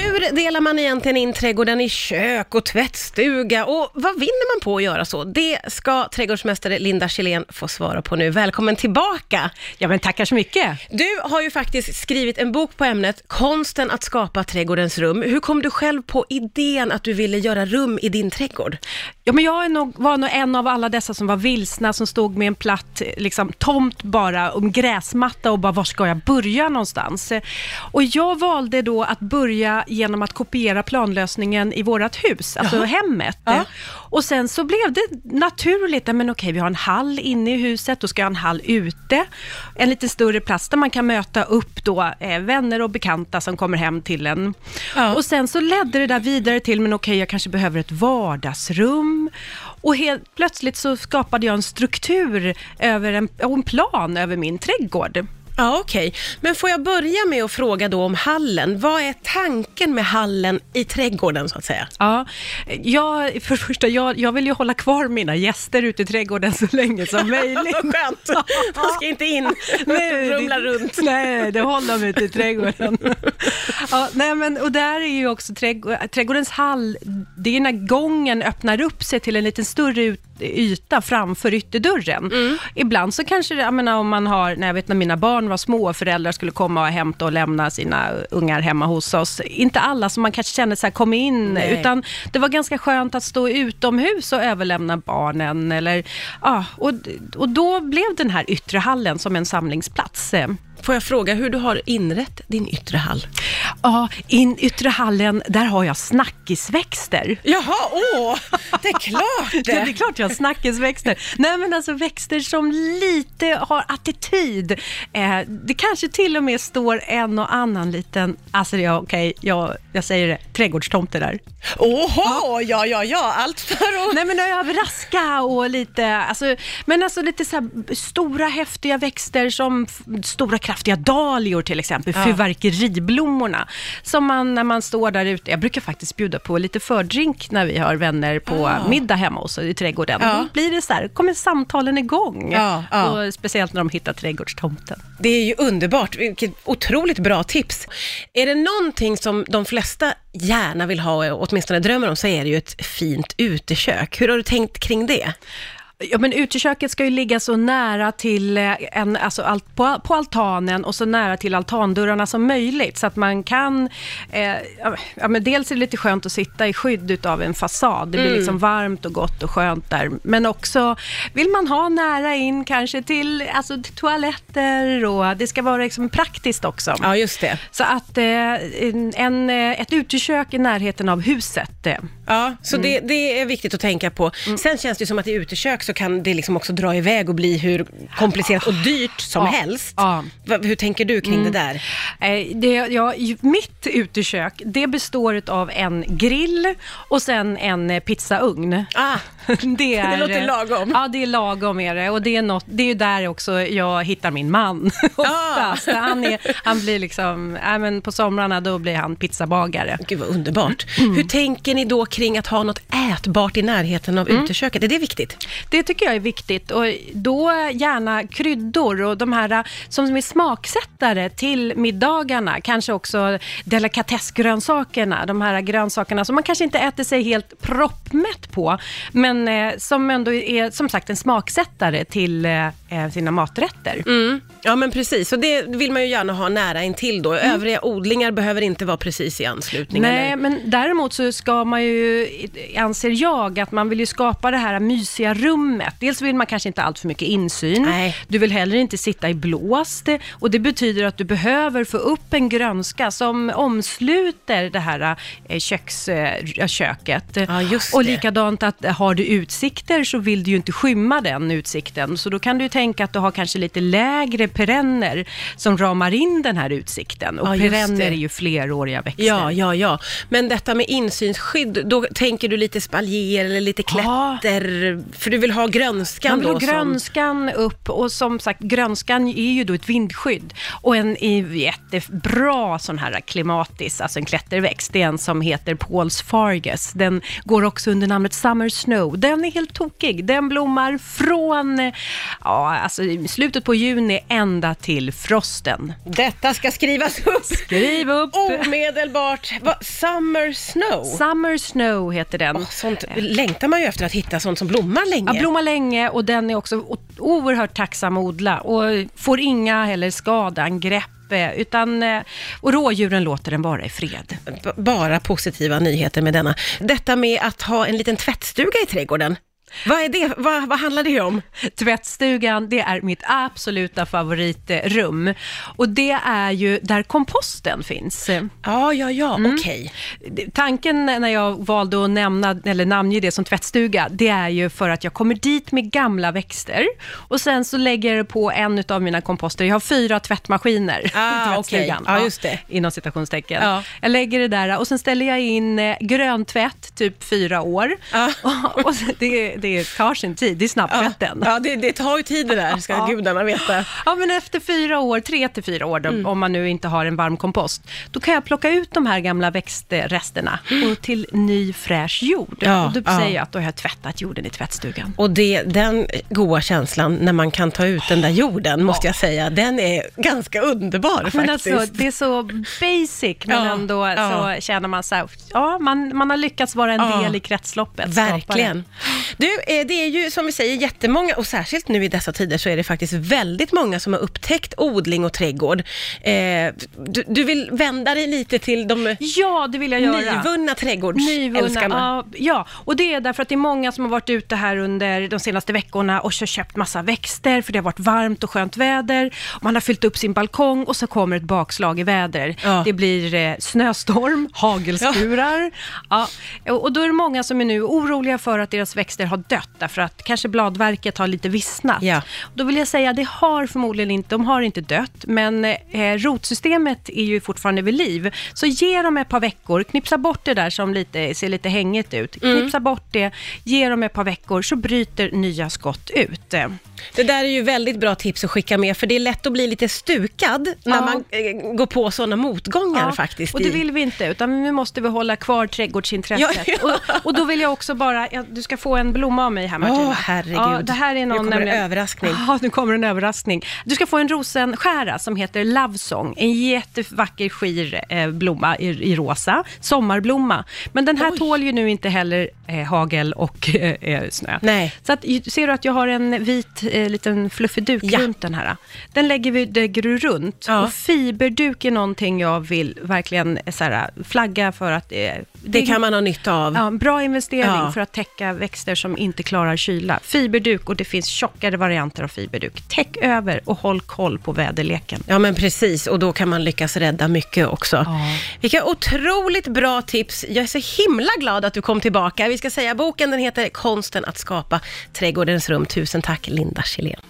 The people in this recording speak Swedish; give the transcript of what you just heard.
Hur delar man egentligen in trädgården i kök och tvättstuga och vad vinner man på att göra så? Det ska trädgårdsmästare Linda Kjellén få svara på nu. Välkommen tillbaka! Ja, men tackar så mycket. Du har ju faktiskt skrivit en bok på ämnet Konsten att skapa trädgårdens rum. Hur kom du själv på idén att du ville göra rum i din trädgård? Ja, men jag är nog, var nog en av alla dessa som var vilsna, som stod med en platt liksom, tomt bara, om gräsmatta och bara, var ska jag börja någonstans? Och jag valde då att börja genom att kopiera planlösningen i vårt hus, alltså Jaha. hemmet. Ja. Och sen så blev det naturligt, men okej, vi har en hall inne i huset, då ska jag ha en hall ute, en lite större plats där man kan möta upp då eh, vänner och bekanta som kommer hem till en. Ja. Och sen så ledde det där vidare till, men okej, jag kanske behöver ett vardagsrum. Och helt plötsligt så skapade jag en struktur över en, och en plan över min trädgård. Ja, okej. Men får jag börja med att fråga då om hallen. Vad är tanken med hallen i trädgården, så att säga? Ja, jag, för det första, jag, jag vill ju hålla kvar mina gäster ute i trädgården så länge som möjligt. Vad skönt! De ska inte in Nej, rumla runt. Nej, det håller de ute i trädgården. ja, nej, men, och där är ju också trädgård, trädgårdens hall, det är när gången öppnar upp sig till en lite större ut, yta framför ytterdörren. Ibland så kanske, jag menar om man har, när jag vet när mina barn var små, föräldrar skulle komma och hämta och lämna sina ungar hemma hos oss. Inte alla som man kanske känner så här, kom in, Nej. utan det var ganska skönt att stå utomhus och överlämna barnen. Eller, ja, och, och då blev den här yttre hallen som en samlingsplats. Får jag fråga hur du har inrett din yttre hall? Ja, in yttre hallen, där har jag snackisväxter. Jaha, åh! Det är klart Ja, det är klart jag har snackisväxter. Nej, men alltså växter som lite har attityd. Eh, det kanske till och med står en och annan liten, alltså ja, okej, jag, jag säger det, trädgårdstomte där. Åhå, ja, ja, ja, allt för att... Nej men överraska och lite, alltså, men alltså lite så här stora häftiga växter som stora kraftiga dahlior till exempel, Ja. fyrverkeriblommorna. Som man när man står där ute, jag brukar faktiskt bjuda på lite fördrink när vi har vänner på Ah. middag hemma hos i trädgården. Ja. Då blir det så här, kommer samtalen igång. Ja, ja. Och speciellt när de hittar trädgårdstomten. Det är ju underbart, vilket otroligt bra tips. Är det någonting som de flesta gärna vill ha, och åtminstone drömmer om, så är det ju ett fint utekök. Hur har du tänkt kring det? Ja, men uteköket ska ju ligga så nära till eh, en, alltså allt, på, på altanen och så nära till altandörrarna som möjligt. Så att man kan, eh, ja, men dels är det lite skönt att sitta i skydd utav en fasad. Det blir liksom varmt och gott och skönt där. Men också vill man ha nära in kanske till, alltså, till toaletter och det ska vara liksom praktiskt också. Ja, just det. Så att eh, en, eh, ett utekök i närheten av huset, eh, Ja, så Mm. det, det är viktigt att tänka på. Sen känns det som att i utekök så kan det liksom också dra iväg och bli hur komplicerat och dyrt som Ja, helst. ja. Mm. Hur tänker du kring det där? Eh, Det, ja, mitt utekök, det består av en grill och sen en eh, pizzaugn. Ah, Det, är, eh, låter lagom. Ja, det är lagom är det. Och det är, något, det är ju där också jag hittar min man oftast. Han, är, han blir liksom, äh, men på somrarna då blir han pizzabagare. gud vad underbart. Mm. Hur tänker ni då kring att ha något ätbart i närheten av Mm. uteköket? Är det viktigt? Det tycker jag är viktigt och då gärna kryddor och de här som är smaksättare till middagarna. Kanske också delikatessgrönsakerna, de här grönsakerna som man kanske inte äter sig helt proppmätt på, men eh, som ändå är som sagt en smaksättare till eh, eh sina maträtter. Mm. Ja, men precis. Och det vill man ju gärna ha nära intill då. Övriga odlingar behöver inte vara precis i anslutning. Nej, eller? men däremot så ska man ju, anser jag, att man vill ju skapa det här mysiga rummet. Dels vill man kanske inte allt för mycket insyn. Nej. Du vill heller inte sitta i blåst och det betyder att du behöver få upp en grönska som omsluter det här eh, köks, eh, köket. Ja, just och det. likadant att har du utsikter så vill du ju inte skymma den utsikten. Så då kan du ju tänka att du har kanske lite lägre perenner som ramar in den här utsikten. Och Ja, perenner är ju fleråriga växter. Ja, ja, ja. Men detta med insynsskydd, då tänker du lite spaljer eller lite Ja. klätter, för du vill ha grönskan Man vill då? ha som- grönskan upp och som sagt, grönskan är ju då ett vindskydd. Och en jättebra sån här klimatis, alltså en klätterväxt, det är en som heter Paul's Fargus. Den går också under namnet Summer Snow. Den är helt tokig. Den blommar från, ja, Ja, alltså slutet på juni ända till frosten. Detta ska skrivas upp Skriv upp! omedelbart. Va, Summer Snow. Summer Snow heter den. Åh, sånt längtar man ju efter att hitta sånt som blommar länge. Ja, blommar länge och den är också oerhört tacksam att odla och får inga heller skadeangrepp. eh, Utan, eh, och rådjuren låter den vara i fred. B- Bara positiva nyheter med denna. Detta med att ha en liten tvättstuga i trädgården. Vad är det? Vad, vad handlar det om? Tvättstugan, det är mitt absoluta favoritrum. Och det är ju där komposten finns. Ja, ja, ja, Mm. okej. Tanken när jag valde att nämna, eller namnge det som tvättstuga, det är ju för att jag kommer dit med gamla växter och sen så lägger jag på en av mina komposter. Jag har fyra tvättmaskiner Ah, i tvättstugan. okej. Ja, just det. Inom citationstecken. Ja. Jag lägger det där och sen ställer jag in eh, gröntvätt, typ fyra år. Ja. Och, och det, det tar sin tid, det är snabbtvätten. Ja, det, det tar ju tid det där, ska Ja. gudarna veta. Ja, men efter fyra år, tre till fyra år, då, Mm. om man nu inte har en varm kompost, då kan jag plocka ut de här gamla växtresterna och till ny fräsch jord. Ja, och då ja. säger jag att då har jag tvättat jorden i tvättstugan. Och det, den goa känslan när man kan ta ut den där jorden, måste jag säga, den är ganska underbar Men faktiskt. alltså, det är så basic, men Ja, ändå ja. så känner man så här, ja, man, man har lyckats vara en Ja. del i kretsloppet. Verkligen. Du, eh, det är ju som vi säger jättemånga, och särskilt nu i dessa tider så är det faktiskt väldigt många som har upptäckt odling och trädgård. Eh, du, du vill vända dig lite till de. Ja, det vill jag göra. nyvunna trädgårdsälskarna. ja, ja, och det är därför att det är många som har varit ute här under de senaste veckorna och köpt massa växter, för det har varit varmt och skönt väder. Man har fyllt upp sin balkong och så kommer ett bakslag i väder. Ja. Det blir eh, snöstorm, hagelskurar. Ja. och och då är det många som är nu oroliga för att deras växter har dött, därför att kanske bladverket har lite vissnat. Ja. Då vill jag säga, det har förmodligen inte, de har inte dött, men eh, rotsystemet är ju fortfarande vid liv. Så ge dem ett par veckor, knipsa bort det där som lite, ser lite hängigt ut. Mm. Knipsa bort det, ge dem ett par veckor, så bryter nya skott ut. Det där är ju väldigt bra tips att skicka med, för det är lätt att bli lite stukad när Ja. man eh, går på sådana motgångar Ja, faktiskt. Och det i- vill vi inte, utan nu måste vi hålla kvar trädgårdsintresset. Ja, ja. Och, och då vill jag också bara, ja, du ska få en blomma av mig här Martina. Åh, herregud. Ja, det här är Nu någon, kommer det nämligen- överraskning. Ja, nu kommer en överraskning. Du ska få en rosenskära som heter Love Song. En jättevacker skir eh, blomma i, i rosa, sommarblomma. Men den här tål ju nu inte heller eh, hagel och eh, eh, snö. Nej. Så att, ju- ser du att jag har en vit eh, liten fluffig duk Ja. runt den här? Den lägger vi lägger du runt. Ja. Och fiberduk är någonting jag vill verkligen eh, så här, flagga för att eh, Det kan man ha nytta av. Ja, bra investering Ja. för att täcka växter som inte klarar kyla. Fiberduk och det finns tjockare varianter av fiberduk. Täck över och håll koll på väderleken. Ja, men precis. Och då kan man lyckas rädda mycket också. Ja. Vilka otroligt bra tips. Jag är så himla glad att du kom tillbaka. Vi ska säga boken, den heter Konsten att skapa trädgårdens rum. Tusen tack, Linda Kjellén.